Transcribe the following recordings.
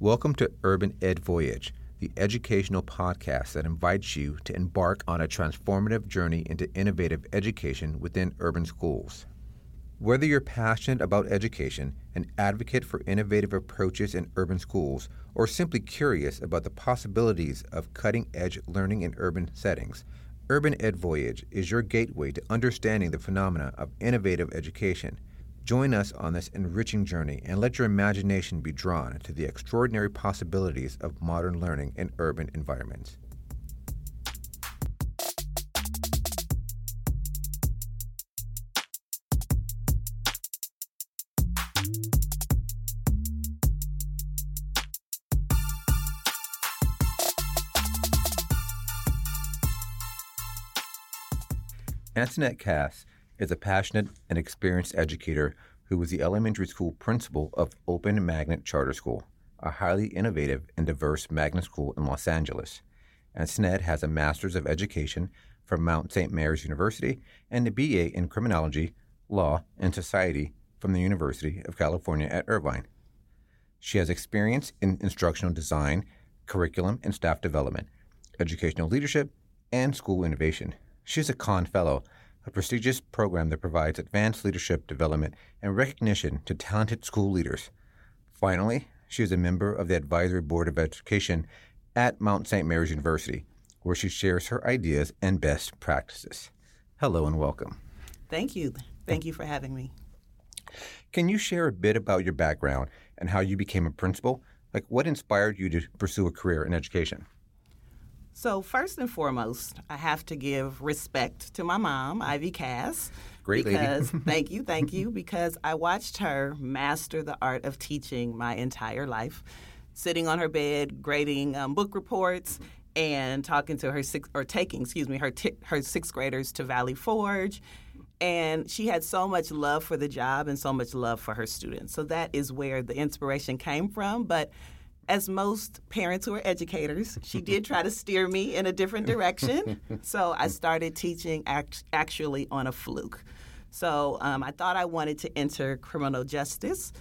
Welcome to Urban Ed Voyage, the educational podcast that invites you to embark on a transformative journey into innovative education within urban schools. Whether you're passionate about education, an advocate for innovative approaches in urban schools, or simply curious about the possibilities of cutting edge learning in urban settings, Urban Ed Voyage is your gateway to understanding the phenomena of innovative education. Join us on this enriching journey and let your imagination be drawn to the extraordinary possibilities of modern learning in urban environments. Antoinette Cass is a passionate and experienced educator who was the elementary school principal of Open Magnet Charter School, a highly innovative and diverse magnet school in Los Angeles. Antoinette has a Master's of Education from Mount St. Mary's University and a BA in Criminology, Law, and Society from the University of California at Irvine. She has experience in instructional design, curriculum and staff development, educational leadership, and school innovation. She is a Kahn Fellow, a prestigious program that provides advanced leadership development and recognition to talented school leaders. Finally, she is a member of the Advisory Board of Education at Mount St. Mary's University, where she shares her ideas and best practices. Hello and welcome. Thank you. Thank you for having me. Can you share a bit about your background and how you became a principal? Like, what inspired you to pursue a career in education? So, first and foremost, I have to give respect to my mom, Ivy Cass. Great because, lady. thank you, thank you, because I watched her master the art of teaching my entire life, sitting on her bed, grading um, book reports, and talking to her six or taking, excuse me, her t- her sixth graders to Valley Forge. And she had so much love for the job and so much love for her students. So that is where the inspiration came from. But as most parents who are educators, she did try to steer me in a different direction. so I started teaching act- actually on a fluke. So um, I thought I wanted to enter criminal justice,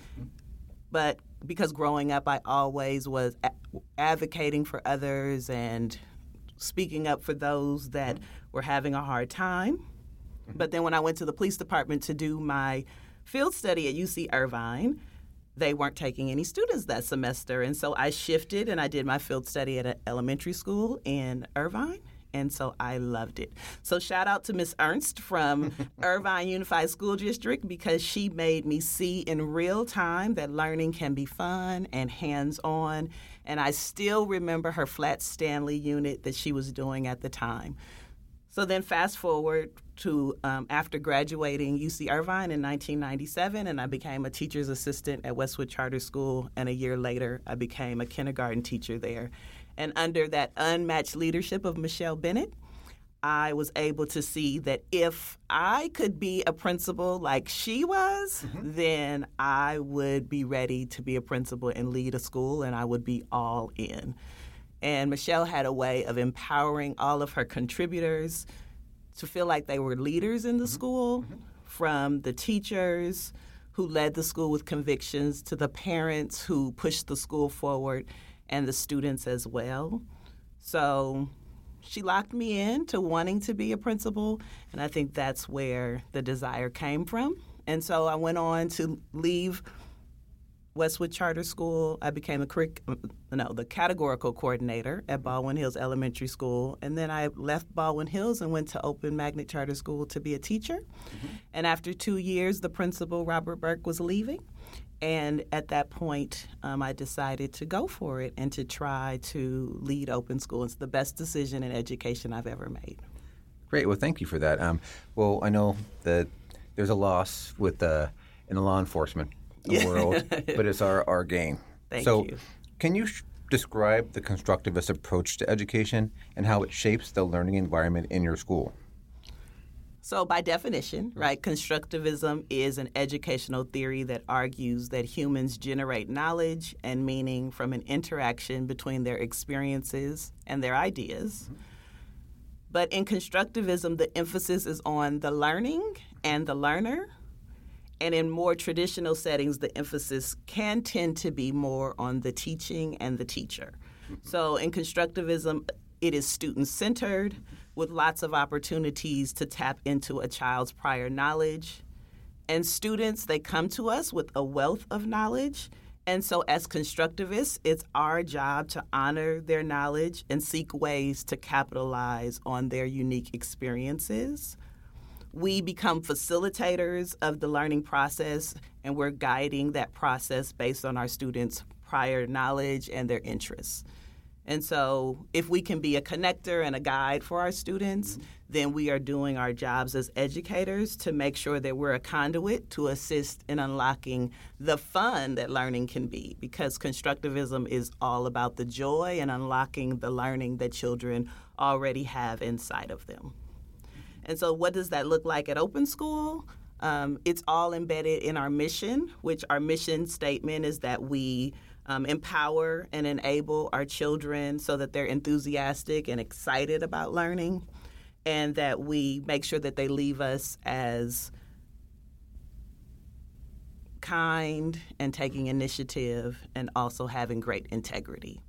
but because growing up, I always was a- advocating for others and speaking up for those that were having a hard time. But then when I went to the police department to do my field study at UC Irvine, they weren't taking any students that semester. And so I shifted and I did my field study at an elementary school in Irvine. And so I loved it. So shout out to Miss Ernst from Irvine Unified School District because she made me see in real time that learning can be fun and hands on. And I still remember her flat Stanley unit that she was doing at the time. So then, fast forward to um, after graduating UC Irvine in 1997, and I became a teacher's assistant at Westwood Charter School. And a year later, I became a kindergarten teacher there. And under that unmatched leadership of Michelle Bennett, I was able to see that if I could be a principal like she was, mm-hmm. then I would be ready to be a principal and lead a school, and I would be all in. And Michelle had a way of empowering all of her contributors to feel like they were leaders in the mm-hmm. school, mm-hmm. from the teachers who led the school with convictions to the parents who pushed the school forward and the students as well. So she locked me in to wanting to be a principal, and I think that's where the desire came from. And so I went on to leave Westwood Charter School. I became a curric- no, the categorical coordinator at Baldwin Hills Elementary School, and then I left Baldwin Hills and went to Open Magnet Charter School to be a teacher. Mm-hmm. And after two years, the principal Robert Burke was leaving, and at that point, um, I decided to go for it and to try to lead Open School. It's the best decision in education I've ever made. Great. Well, thank you for that. Um, well, I know that there's a loss with uh, in the law enforcement the world, but it's our, our gain. Thank so, you. Can you sh- describe the constructivist approach to education and how it shapes the learning environment in your school? So, by definition, right, constructivism is an educational theory that argues that humans generate knowledge and meaning from an interaction between their experiences and their ideas. Mm-hmm. But in constructivism, the emphasis is on the learning and the learner And in more traditional settings, the emphasis can tend to be more on the teaching and the teacher. Mm-hmm. So in constructivism, it is student centered with lots of opportunities to tap into a child's prior knowledge. And students, they come to us with a wealth of knowledge. And so, as constructivists, it's our job to honor their knowledge and seek ways to capitalize on their unique experiences. We become facilitators of the learning process, and we're guiding that process based on our students' prior knowledge and their interests. And so, if we can be a connector and a guide for our students, then we are doing our jobs as educators to make sure that we're a conduit to assist in unlocking the fun that learning can be. Because constructivism is all about the joy and unlocking the learning that children already have inside of them. And so, what does that look like at Open School? Um, it's all embedded in our mission, which our mission statement is that we um, empower and enable our children so that they're enthusiastic and excited about learning, and that we make sure that they leave us as kind and taking initiative and also having great integrity.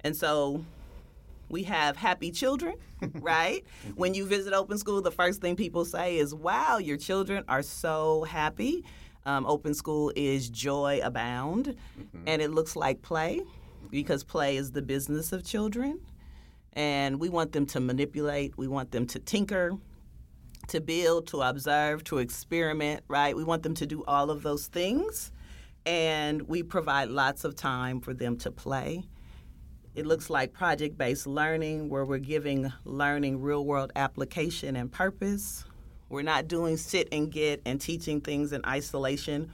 And so we have happy children, right? when you visit open school, the first thing people say is, wow, your children are so happy. Um, open school is joy abound, mm-hmm. and it looks like play because play is the business of children. And we want them to manipulate, we want them to tinker, to build, to observe, to experiment, right? We want them to do all of those things. And we provide lots of time for them to play. It looks like project based learning, where we're giving learning real world application and purpose. We're not doing sit and get and teaching things in isolation.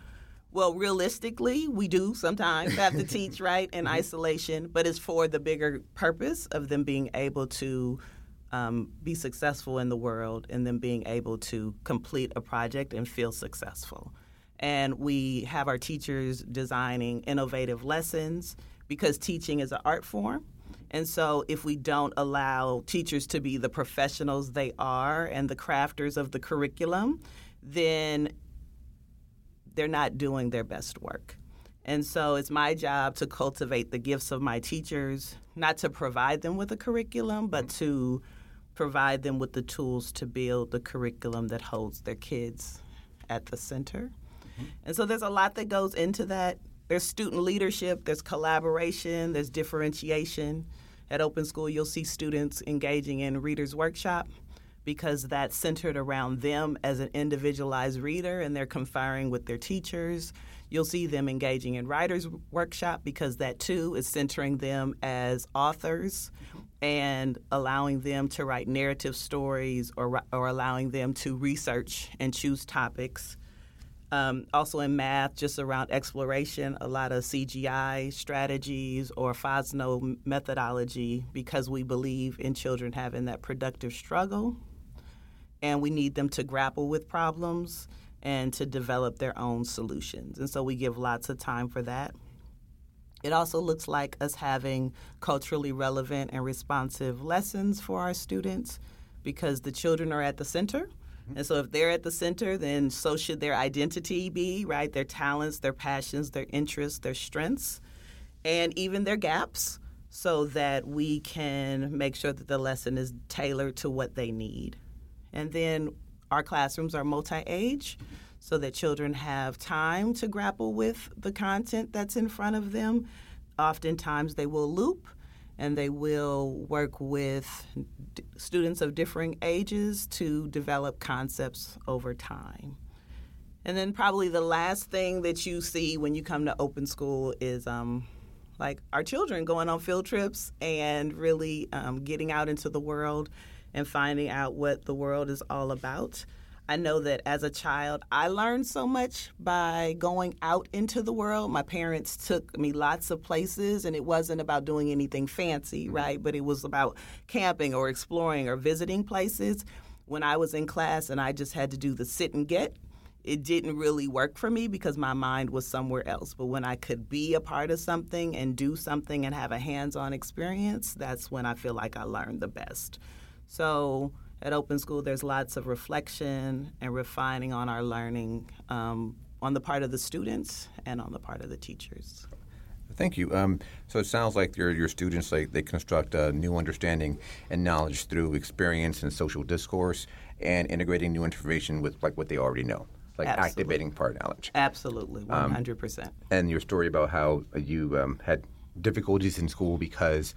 Well, realistically, we do sometimes have to teach, right, in mm-hmm. isolation, but it's for the bigger purpose of them being able to um, be successful in the world and then being able to complete a project and feel successful. And we have our teachers designing innovative lessons because teaching is an art form. And so, if we don't allow teachers to be the professionals they are and the crafters of the curriculum, then they're not doing their best work. And so, it's my job to cultivate the gifts of my teachers, not to provide them with a curriculum, but to provide them with the tools to build the curriculum that holds their kids at the center. Mm-hmm. And so, there's a lot that goes into that there's student leadership, there's collaboration, there's differentiation. At Open School, you'll see students engaging in Reader's Workshop because that's centered around them as an individualized reader and they're conferring with their teachers. You'll see them engaging in Writer's Workshop because that too is centering them as authors and allowing them to write narrative stories or, or allowing them to research and choose topics um, also in math, just around exploration, a lot of CGI strategies or Fosnot methodology because we believe in children having that productive struggle and we need them to grapple with problems and to develop their own solutions. And so we give lots of time for that. It also looks like us having culturally relevant and responsive lessons for our students because the children are at the center. And so if they're at the center, then so should their identity be, right? Their talents, their passions, their interests, their strengths, and even their gaps so that we can make sure that the lesson is tailored to what they need. And then our classrooms are multi age so that children have time to grapple with the content that's in front of them. Oftentimes they will loop and they will work with d- students of differing ages to develop concepts over time. And then probably the last thing that you see when you come to open school is um, like our children going on field trips and really um, getting out into the world and finding out what the world is all about. I know that as a child, I learned so much by going out into the world. My parents took me lots of places, and it wasn't about doing anything fancy, mm-hmm. right? But it was about camping or exploring or visiting places. When I was in class and I just had to do the sit and get, it didn't really work for me because my mind was somewhere else. But when I could be a part of something and do something and have a hands on experience, that's when I feel like I learned the best. So, at Open School, there's lots of reflection and refining on our learning um, on the part of the students and on the part of the teachers. Thank you. Um, so it sounds like your your students like they construct a new understanding and knowledge through experience and social discourse and integrating new information with like what they already know, like Absolutely. activating prior knowledge. Absolutely, one hundred percent. And your story about how you um, had difficulties in school because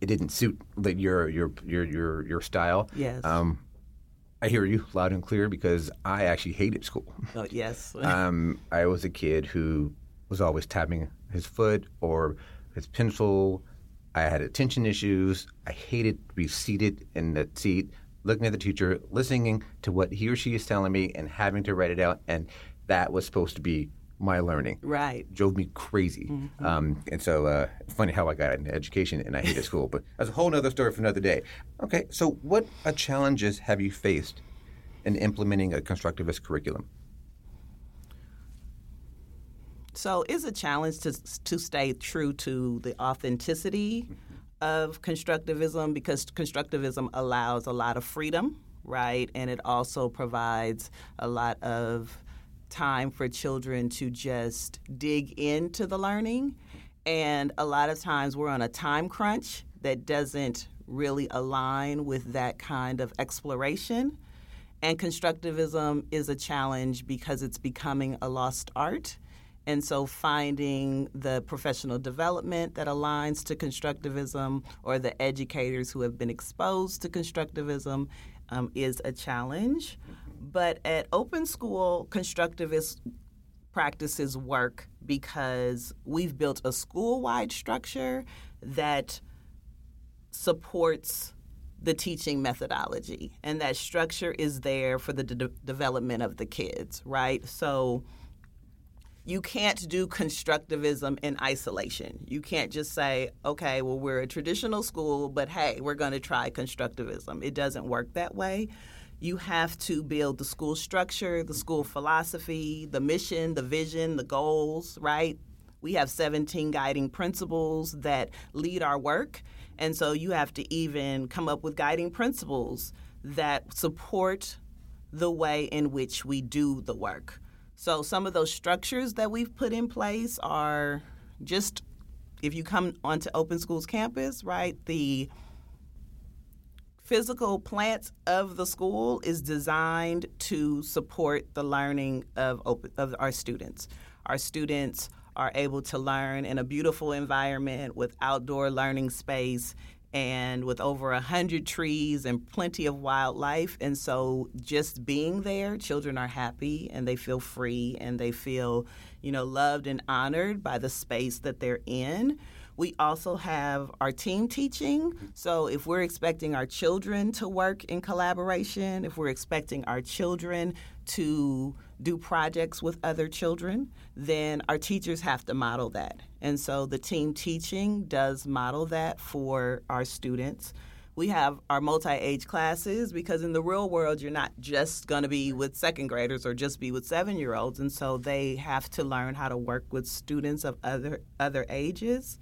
it didn't suit like, your your your your your style. Yes. Um, I hear you loud and clear because I actually hated school. Oh, yes. um, I was a kid who was always tapping his foot or his pencil. I had attention issues. I hated to be seated in the seat, looking at the teacher, listening to what he or she is telling me, and having to write it out. And that was supposed to be my learning. right. Drove me crazy. Um, and so, uh, funny how I got into education and I hated school, but that's a whole other story for another day. Okay, so what uh, challenges have you faced in implementing a constructivist curriculum? So it's a challenge to to stay true to the authenticity of constructivism because constructivism allows a lot of freedom, right? And it also provides a lot of time for children to just dig into the learning. And a lot of times we're on a time crunch that doesn't really align with that kind of exploration. And constructivism is a challenge because it's becoming a lost art. And so finding the professional development that aligns to constructivism or the educators who have been exposed to constructivism um, is a challenge. But at Open School, constructivist practices work because we've built a school wide structure that supports the teaching methodology. And that structure is there for the de- development of the kids, right? So you can't do constructivism in isolation. You can't just say, okay, well, we're a traditional school, but hey, we're going to try constructivism. It doesn't work that way. You have to build the school structure, the school philosophy, the mission, the vision, the goals, right? We have 17 guiding principles that lead our work. And so you have to even come up with guiding principles that support the way in which we do the work. So some of those structures that we've put in place are just if you come onto Open Schools campus, right? The physical plants of the school is designed to support the learning of open, of our students. Our students are able to learn in a beautiful environment with outdoor learning space and with over a hundred trees and plenty of wildlife. And so just being there, children are happy and they feel free and they feel, you know, loved and honored by the space that they're in. We also have our team teaching. So if we're expecting our children to work in collaboration, if we're expecting our children to do projects with other children, then our teachers have to model that. And so the team teaching does model that for our students. We have our multi age classes because in the real world, you're not just going to be with second graders or just be with seven year olds. And so they have to learn how to work with students of other, other ages.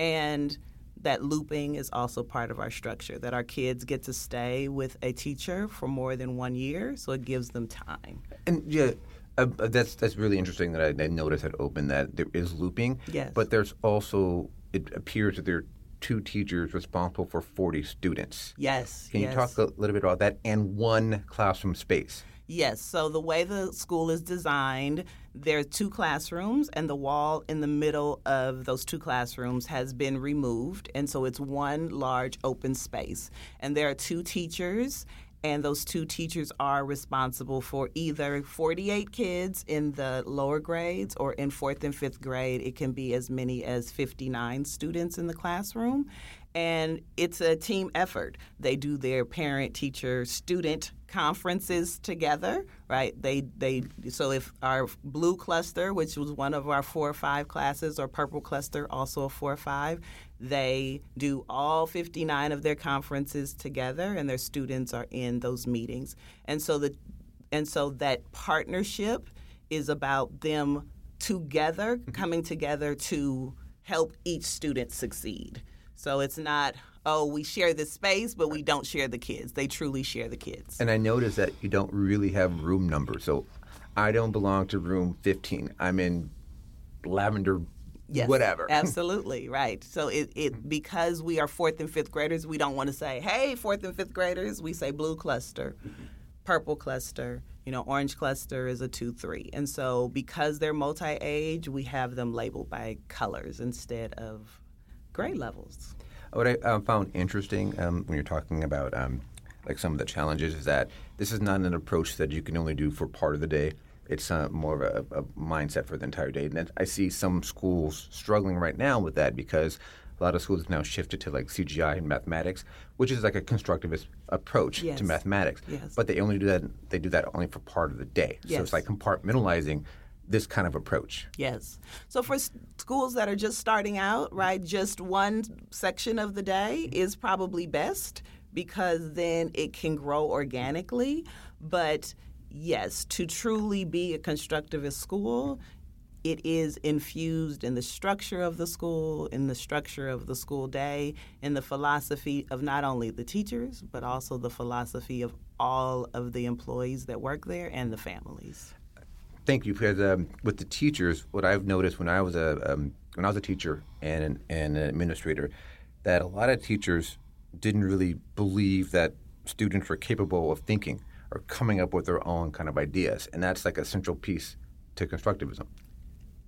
And that looping is also part of our structure, that our kids get to stay with a teacher for more than one year, so it gives them time. And yeah, uh, uh, that's that's really interesting that I, I noticed at Open that there is looping. Yes. But there's also it appears that there are two teachers responsible for 40 students. Yes. Can yes. you talk a little bit about that and one classroom space? Yes. So the way the school is designed, there are two classrooms, and the wall in the middle of those two classrooms has been removed. And so it's one large open space. And there are two teachers, and those two teachers are responsible for either 48 kids in the lower grades or in fourth and fifth grade. It can be as many as 59 students in the classroom. And it's a team effort. They do their parent, teacher, student conferences together, right? They they so if our blue cluster, which was one of our four or five classes, or purple cluster, also a four or five, they do all 59 of their conferences together, and their students are in those meetings. And so the and so that partnership is about them together mm-hmm. coming together to help each student succeed. So it's not, oh, we share the space, but we don't share the kids. They truly share the kids. And I noticed that you don't really have room numbers. So I don't belong to room 15. I'm in lavender Yes, whatever. Absolutely, right. So it, it because we are fourth and fifth graders, we don't want to say, "Hey, fourth and fifth graders." We say blue cluster, purple cluster. You know, orange cluster is a two three, and so because they're multi-age, we have them labeled by colors instead of grade levels. What I um, found interesting um, when you're talking about um, like some of the challenges is that this is not an approach that you can only do for part of the day. It's uh, more of a, a, mindset for the entire day. And I see some schools struggling right now with that because a lot of schools have now shifted to like CGI and mathematics, which is like a constructivist approach yes. to mathematics. Yes. But they only do that. They do that only for part of the day. Yes. So it's like compartmentalizing this kind of approach. Yes. So for schools that are just starting out, right, just one section of the day is probably best because then it can grow organically. But yes, to truly be a constructivist school, it is infused in the structure of the school, in the structure of the school day, in the philosophy of not only the teachers, but also the philosophy of all of the employees that work there and the families. Thank you. Because um, with the teachers, what I've noticed when I was a um, when I was a teacher and, and an administrator, that a lot of teachers didn't really believe that students were capable of thinking or coming up with their own kind of ideas. And that's like a central piece to constructivism.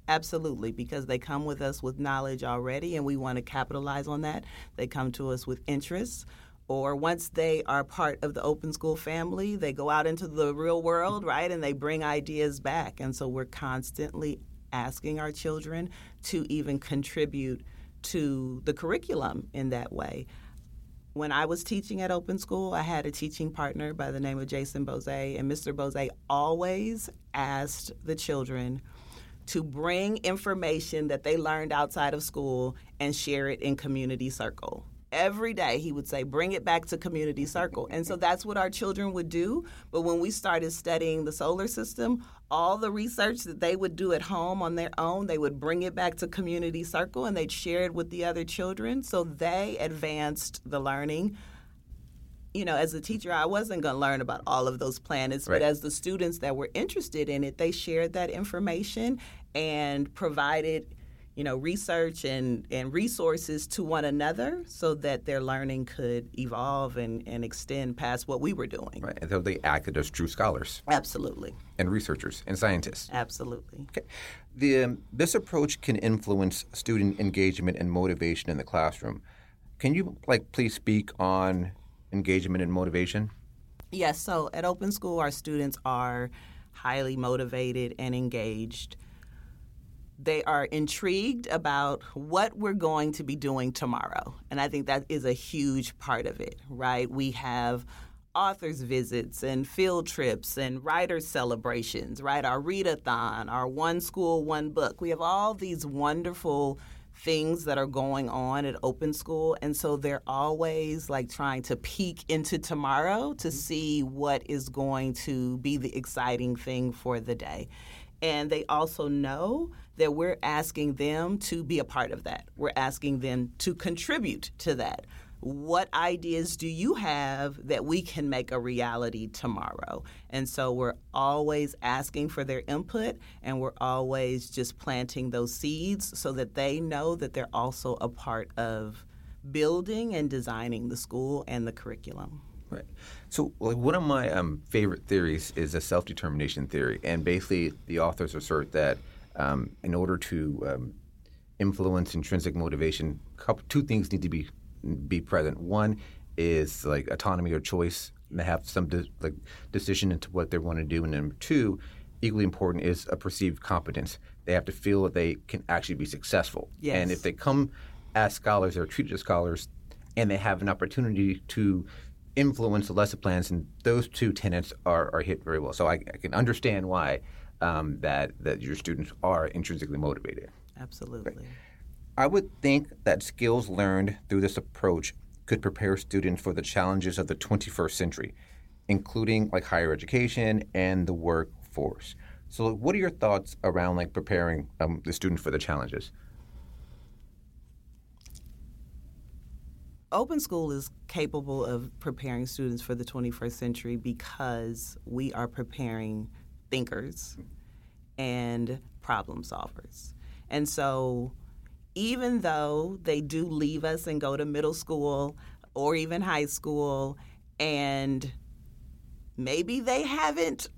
Absolutely, because they come with us with knowledge already and we want to capitalize on that. They come to us with interests. Or once they are part of the open school family, they go out into the real world, right? And they bring ideas back. And so we're constantly asking our children to even contribute to the curriculum in that way when I was teaching at Open School, I had a teaching partner by the name of Jason Bose, and Mr. Bose always asked the children to bring information that they learned outside of school and share it in community circle every day he would say bring it back to community circle. And so that's what our children would do. But when we started studying the solar system all the research that they would do at home on their own they would bring it back to community circle and they'd share it with the other children. So they advanced the learning. You know, as a teacher, I wasn't going to learn about all of those planets, right. but as the students that were interested in it, they shared that information and provided you know, research and, and resources to one another so that their learning could evolve and, and extend past what we were doing. Right. And so they acted as true scholars. Absolutely. And researchers and scientists. Absolutely. Okay. The, um, this approach can influence student engagement and motivation in the classroom. Can you, like, please speak on engagement and motivation? Yes. So at Open School, our students are highly motivated and engaged they are intrigued about what we're going to be doing tomorrow. And I think that is a huge part of it, right? We have authors visits and field trips and writers celebrations, right? Our readathon, our one school, one book. We have all these wonderful things that are going on at open school and so they're always like trying to peek into tomorrow to mm-hmm. see what is going to be the exciting thing for the day and they also know that we're asking them to be a part of that. We're asking them to contribute to that. What ideas do you have that we can make a reality tomorrow? And so we're always asking for their input and we're always just planting those seeds so that they know that they're also a part of building and designing the school and the curriculum. Right. So, like, one of my um, favorite theories is a self determination theory. And basically, the authors assert that um, in order to um, influence intrinsic motivation, couple, two things need to be be present. One is like autonomy or choice, and they have some de- like decision into what they want to do. And number two, equally important, is a perceived competence. They have to feel that they can actually be successful. Yes. And if they come as scholars or treated as scholars, and they have an opportunity to influence the lesson plans, and those two tenets are, are hit very well. So I, I can understand why um, that that your students are intrinsically motivated. Absolutely. I would think that skills learned through this approach could prepare students for the challenges of the 21st century, including like higher education and the workforce. So, what are your thoughts around like preparing um, the students for the challenges? Open School is capable of preparing students for the 21st century because we are preparing thinkers and problem solvers. And so, even though they do leave us and go to middle school or even high school, and maybe they haven't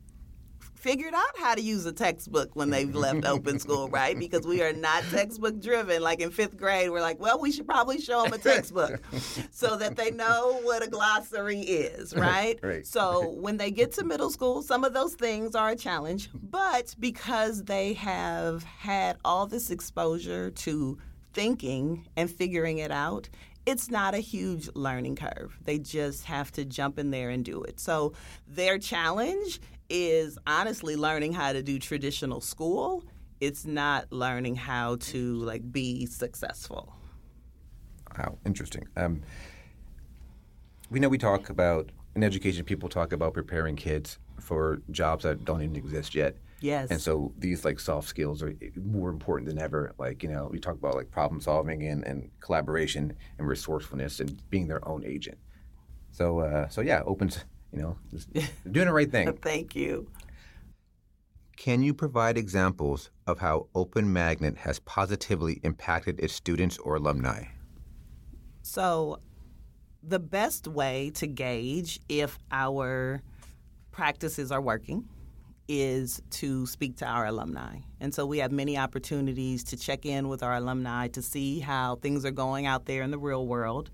figured out how to use a textbook when they've left open school, right? Because we are not textbook driven. Like in fifth grade, we're like, well, we should probably show them a textbook so that they know what a glossary is, right? Right. So when they get to middle school, some of those things are a challenge, but because they have had all this exposure to thinking and figuring it out, it's not a huge learning curve. They just have to jump in there and do it. So their challenge is honestly learning how to do traditional school. It's not learning how to like be successful. Wow, interesting. Um, we know we talk about in education. People talk about preparing kids for jobs that don't even exist yet. Yes. And so these like soft skills are more important than ever. Like you know, we talk about like problem solving and, and collaboration and resourcefulness and being their own agent. So uh, so yeah, opens you know doing the right thing. Thank you. Can you provide examples of how Open Magnet has positively impacted its students or alumni? So, the best way to gauge if our practices are working is to speak to our alumni. And so we have many opportunities to check in with our alumni to see how things are going out there in the real world.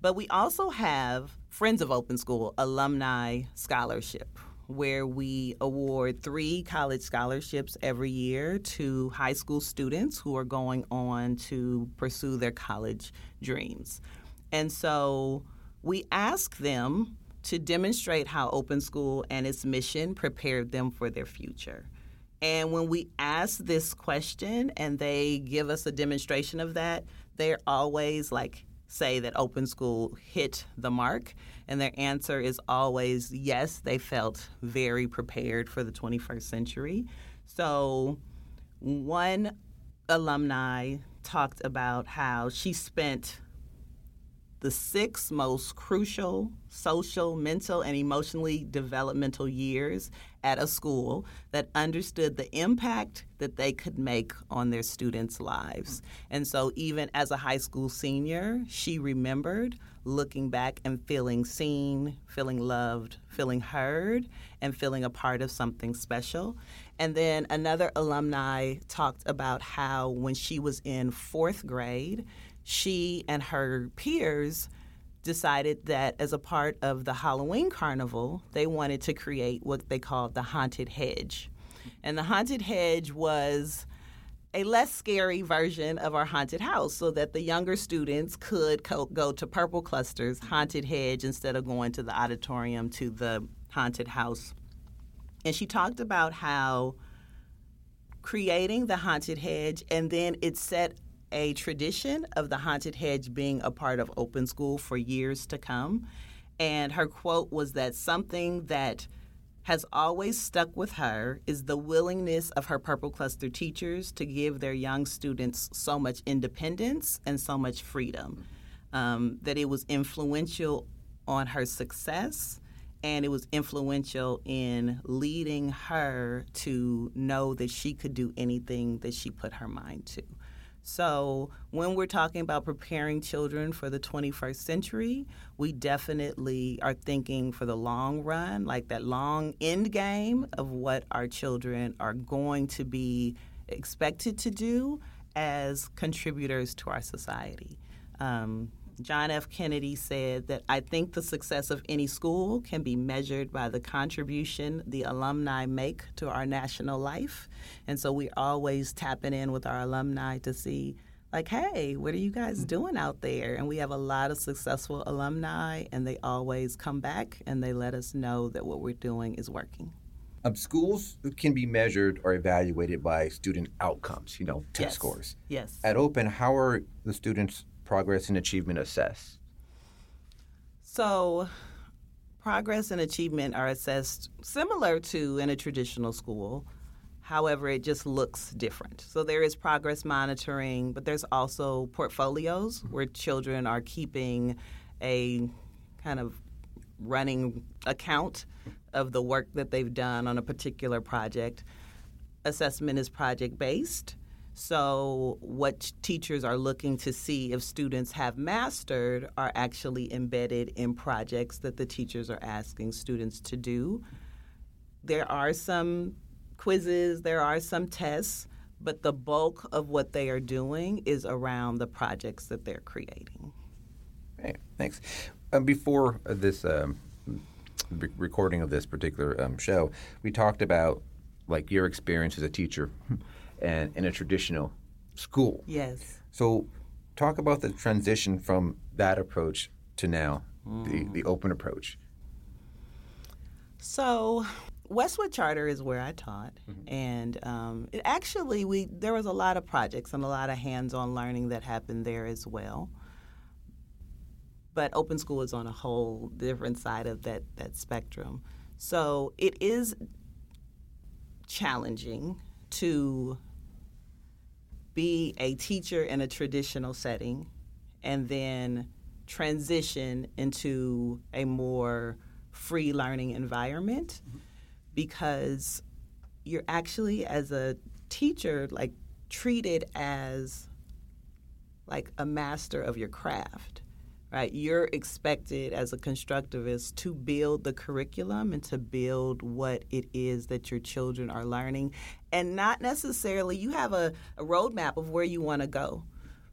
But we also have Friends of Open School Alumni Scholarship, where we award three college scholarships every year to high school students who are going on to pursue their college dreams. And so we ask them to demonstrate how Open School and its mission prepared them for their future. And when we ask this question and they give us a demonstration of that, they're always like, say that Open School hit the mark. And their answer is always yes, they felt very prepared for the 21st century. So, one alumni talked about how she spent the six most crucial social, mental, and emotionally developmental years at a school that understood the impact that they could make on their students' lives. And so, even as a high school senior, she remembered looking back and feeling seen, feeling loved, feeling heard, and feeling a part of something special. And then another alumni talked about how when she was in fourth grade, she and her peers decided that as a part of the Halloween carnival, they wanted to create what they called the haunted hedge. And the haunted hedge was a less scary version of our haunted house so that the younger students could co- go to Purple Cluster's haunted hedge instead of going to the auditorium to the haunted house. And she talked about how creating the haunted hedge and then it set a tradition of the haunted hedge being a part of open school for years to come. And her quote was that something that has always stuck with her is the willingness of her Purple Cluster teachers to give their young students so much independence and so much freedom. Um, that it was influential on her success and it was influential in leading her to know that she could do anything that she put her mind to. So, when we're talking about preparing children for the 21st century, we definitely are thinking for the long run, like that long end game of what our children are going to be expected to do as contributors to our society. Um, John F. Kennedy said that I think the success of any school can be measured by the contribution the alumni make to our national life. And so we're always tapping in with our alumni to see, like, hey, what are you guys doing out there? And we have a lot of successful alumni, and they always come back and they let us know that what we're doing is working. Um, schools can be measured or evaluated by student outcomes, you know, test Yes. scores. Yes. At Open, how are the students' progress and achievement assessed? So, progress and achievement are assessed similar to in a traditional school. However, it just looks different. So, there is progress monitoring, but there's also portfolios mm-hmm. where children are keeping a kind of running account of the work that they've done on a particular project. Assessment is project based. So, what teachers are looking to see if students have mastered are actually embedded in projects that the teachers are asking students to do. There are some quizzes, there are some tests, but the bulk of what they are doing is around the projects that they're creating. Okay, thanks. Um, before this um, re- recording of this particular um, show, we talked about like your experience as a teacher and in a traditional school. Yes. So, talk about the transition from that approach to now the, the open approach. So, Westwood Charter is where I taught, and um, it actually we there was a lot of projects and a lot of hands-on learning that happened there as well. But open school is on a whole different side of that that spectrum. So it is challenging to be a teacher in a traditional setting and then transition into a more free learning environment mm-hmm. because you're actually as a teacher like treated as like a master of your craft right you're expected as a constructivist to build the curriculum and to build what it is that your children are learning and not necessarily you have a, a roadmap of where you want to go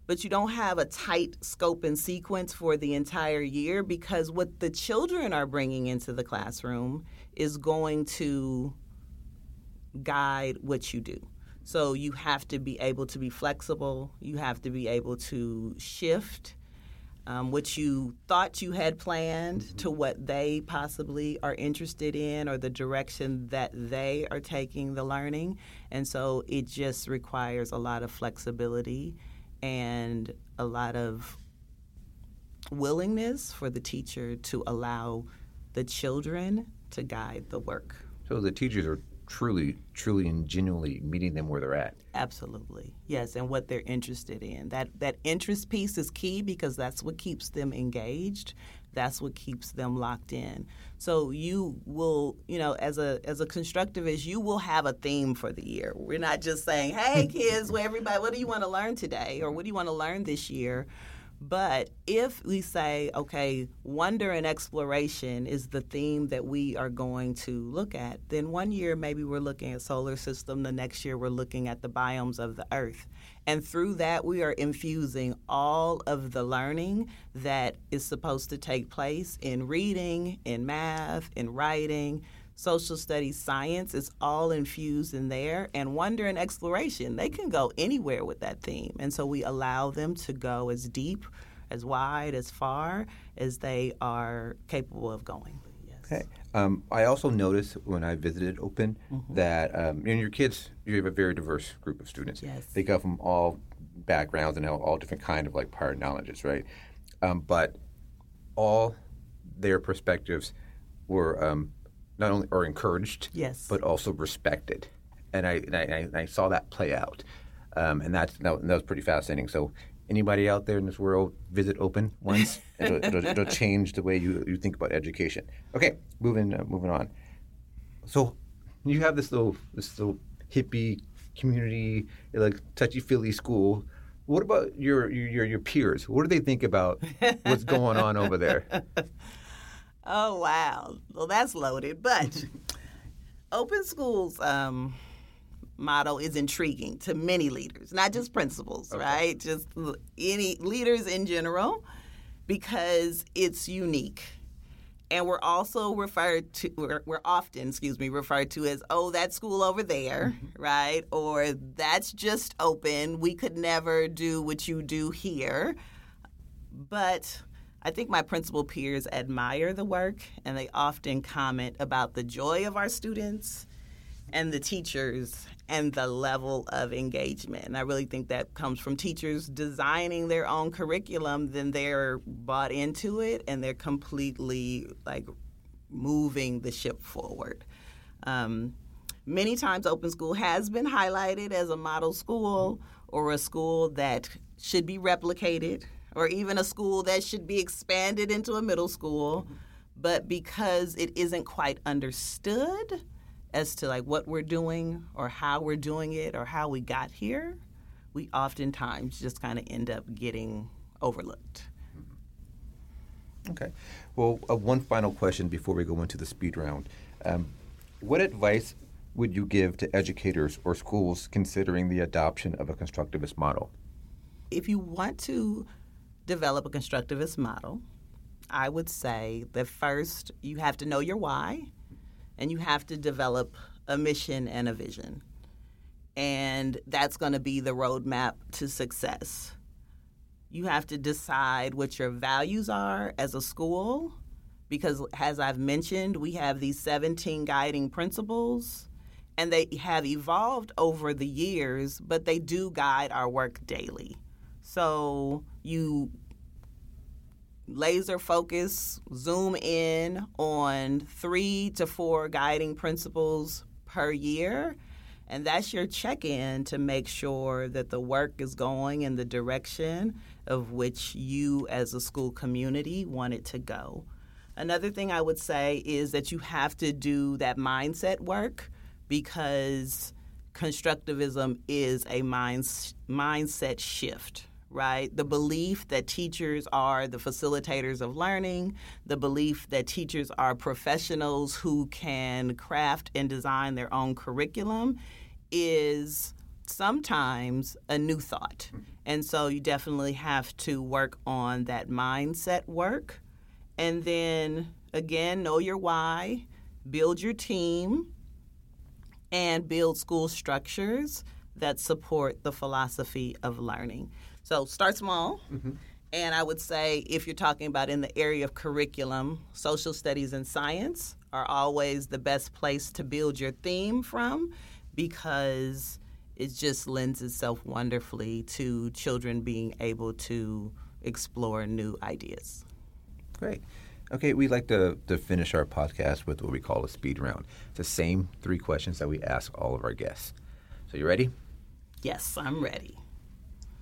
but you don't have a tight scope and sequence for the entire year because what the children are bringing into the classroom is going to guide what you do. So you have to be able to be flexible, you have to be able to shift. Um, what you thought you had planned to what they possibly are interested in or the direction that they are taking the learning. And so it just requires a lot of flexibility and a lot of willingness for the teacher to allow the children to guide the work. So the teachers are truly, truly, and genuinely meeting them where they're at. Absolutely, yes, and what they're interested in. That that interest piece is key because that's what keeps them engaged. That's what keeps them locked in. So you will, you know, as a as a constructivist, you will have a theme for the year. We're not just saying, "Hey, kids, well, everybody, what do you want to learn today, or what do you want to learn this year?" But if we say, okay, wonder and exploration is the theme that we are going to look at, then one year maybe we're looking at solar system, the next year we're looking at the biomes of the earth. And through that, we are infusing all of the learning that is supposed to take place in reading, in math, in writing, social studies, science is all infused in there. And wonder and exploration, they can go anywhere with that theme. And so we allow them to go as deep, as wide, as far as they are capable of going. Yes. Okay. Um, I also noticed when I visited Open that um, and your kids, you have a very diverse group of students. Yes. They come from all backgrounds and all, all different kind of like prior knowledges, right? Um, but all their perspectives were um, not only are encouraged, Yes. but also respected, and I and I, and I saw that play out, um, and that's that, that was pretty fascinating. So. Anybody out there in this world visit Open once? it'll, it'll, it'll change the way you, you think about education. Okay, moving uh, moving on. So you have this little this little hippie community, like touchy feely school. What about your your your peers? What do they think about what's going on over there? Oh wow! Well, that's loaded. But open schools um, motto is intriguing to many leaders, not just principals, right? Just any leaders in general, because it's unique. And we're also referred to, we're, we're often, excuse me, referred to as, oh, that school over there, right? Or that's just open. We could never do what you do here. But I think my principal peers admire the work and they often comment about the joy of our students and the teachers and the level of engagement. And I really think that comes from teachers designing their own curriculum, then they're bought into it and they're completely like moving the ship forward. Um, many times, Open School has been highlighted as a model school or a school that should be replicated or even a school that should be expanded into a middle school. But because it isn't quite understood as to like what we're doing or how we're doing it or how we got here, we oftentimes just kind of end up getting overlooked. Okay. Well, uh, one final question before we go into the speed round. Um, what advice would you give to educators or schools considering the adoption of a constructivist model? If you want to develop a constructivist model, I would say that first you have to know your why and you have to develop a mission and a vision. And that's going to be the roadmap to success. You have to decide what your values are as a school, because as I've mentioned, we have these 17 guiding principles, and they have evolved over the years, but they do guide our work daily. So you laser focus, zoom in on three to four guiding principles per year. And that's your check in to make sure that the work is going in the direction of which you, as a school community, want it to go. Another thing I would say is that you have to do that mindset work because constructivism is a mind, mindset shift right? The belief that teachers are the facilitators of learning, the belief that teachers are professionals who can craft and design their own curriculum is sometimes a new thought. And so you definitely have to work on that mindset work. And then again, know your why, build your team, and build school structures that support the philosophy of learning. So start small. Mm-hmm. And I would say if you're talking about in the area of curriculum, social studies and science are always the best place to build your theme from because it just lends itself wonderfully to children being able to explore new ideas. Great. Okay, we'd like to, to finish our podcast with what we call a speed round. It's the same three questions that we ask all of our guests. So, you ready? Yes, I'm ready.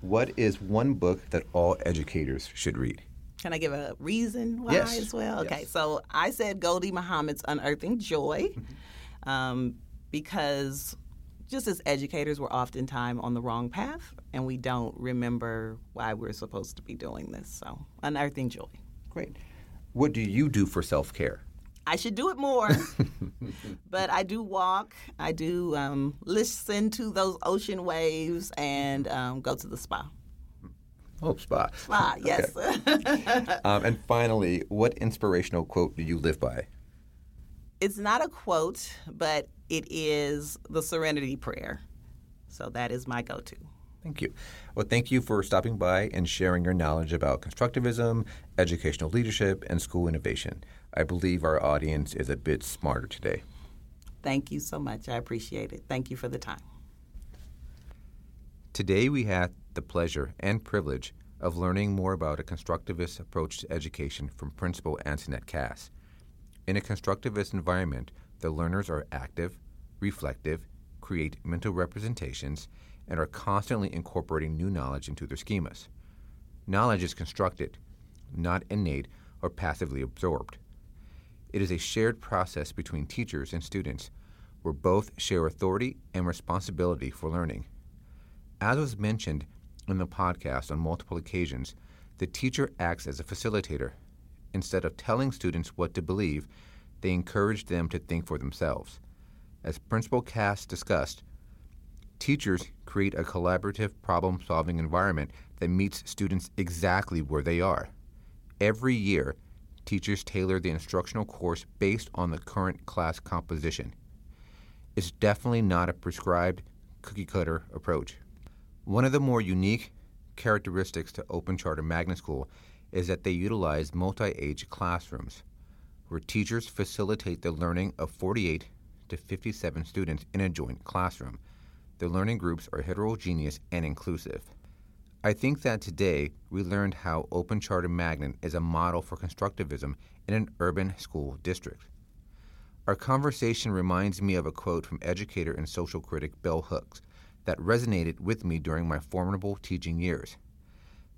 What is one book that all educators should read? Can I give a reason why yes. as well? Yes. Okay, so I said Gholdy Muhammad's Unearthing Joy mm-hmm. um, because just as educators, we're oftentimes on the wrong path and we don't remember why we're supposed to be doing this. So, Unearthing Joy. Great. What do you do for self care? I should do it more. but I do walk. I do um, listen to those ocean waves and um, go to the spa. Oh, spa. Spa, yes. um, and finally, what inspirational quote do you live by? It's not a quote, but it is the Serenity Prayer. So that is my go to. Thank you. Well, thank you for stopping by and sharing your knowledge about constructivism, educational leadership, and school innovation. I believe our audience is a bit smarter today. Thank you so much. I appreciate it. Thank you for the time. Today, we had the pleasure and privilege of learning more about a constructivist approach to education from Principal Antoinette Cass. In a constructivist environment, the learners are active, reflective, create mental representations, and are constantly incorporating new knowledge into their schemas. Knowledge is constructed, not innate or passively absorbed. It is a shared process between teachers and students where both share authority and responsibility for learning. As was mentioned in the podcast on multiple occasions, the teacher acts as a facilitator. Instead of telling students what to believe, they encourage them to think for themselves. As Principal Cass discussed, teachers create a collaborative problem solving environment that meets students exactly where they are. Every year, teachers tailor the instructional course based on the current class composition. It's definitely not a prescribed cookie cutter approach. One of the more unique characteristics to Open Charter Magnet School is that they utilize multi age classrooms, where teachers facilitate the learning of 48 to 57 students in a joint classroom. The learning groups are heterogeneous and inclusive. I think that today we learned how Open Charter Magnet is a model for constructivism in an urban school district. Our conversation reminds me of a quote from educator and social critic Bell Hooks that resonated with me during my formidable teaching years.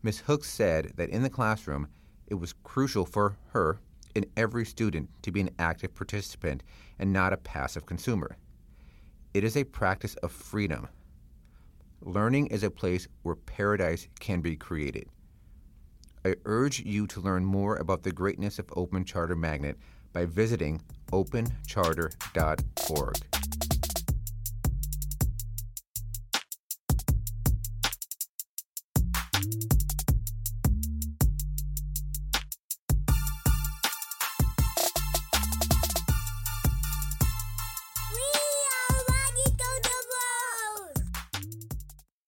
Ms. Hooks said that in the classroom, it was crucial for her, and every student to be an active participant and not a passive consumer. It is a practice of freedom. Learning is a place where paradise can be created. I urge you to learn more about the greatness of Open Charter Magnet by visiting opencharter.org.